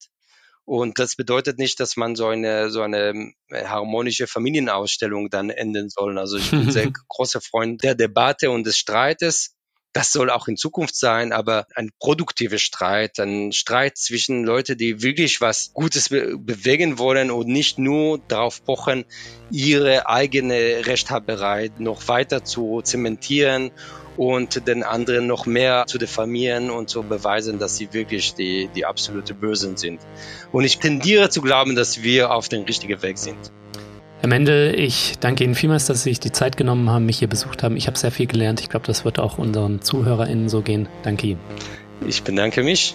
Und das bedeutet nicht, dass man so eine, so eine äh, harmonische Familienausstellung dann enden soll. Also ich bin sehr großer Freund der Debatte und des Streites das soll auch in Zukunft sein, aber ein produktiver Streit, ein Streit zwischen Leuten, die wirklich was Gutes be bewegen wollen und nicht nur darauf pochen, ihre eigene Rechthaberei noch weiter zu zementieren und den anderen noch mehr zu diffamieren und zu beweisen, dass sie wirklich die, die absolute Bösen sind. Und ich tendiere zu glauben, dass wir auf dem richtigen Weg sind. Herr Mendel, ich danke Ihnen vielmals, dass Sie sich die Zeit genommen haben, mich hier besucht haben. Ich habe sehr viel gelernt. Ich glaube, das wird auch unseren ZuhörerInnen so gehen. Danke Ihnen. Ich bedanke mich.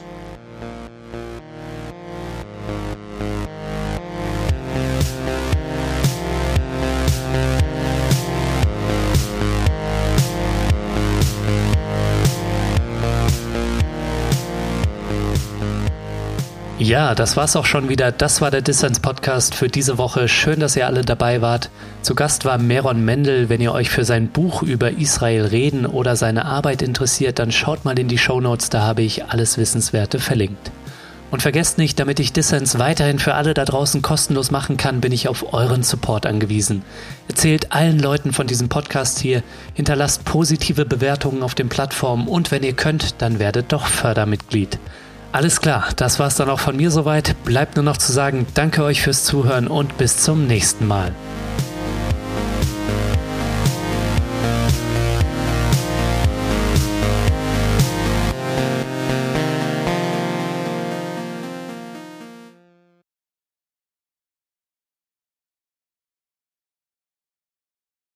Ja, das war's auch schon wieder. Das war der Dissens Podcast für diese Woche. Schön, dass ihr alle dabei wart. Zu Gast war Meron Mendel. Wenn ihr euch für sein Buch über Israel reden oder seine Arbeit interessiert, dann schaut mal in die Show Notes. Da habe ich alles Wissenswerte verlinkt. Und vergesst nicht, damit ich Dissens weiterhin für alle da draußen kostenlos machen kann, bin ich auf euren Support angewiesen. Erzählt allen Leuten von diesem Podcast hier, hinterlasst positive Bewertungen auf den Plattformen und wenn ihr könnt, dann werdet doch Fördermitglied. Alles klar, das war's dann auch von mir soweit. Bleibt nur noch zu sagen, danke euch fürs Zuhören und bis zum nächsten Mal.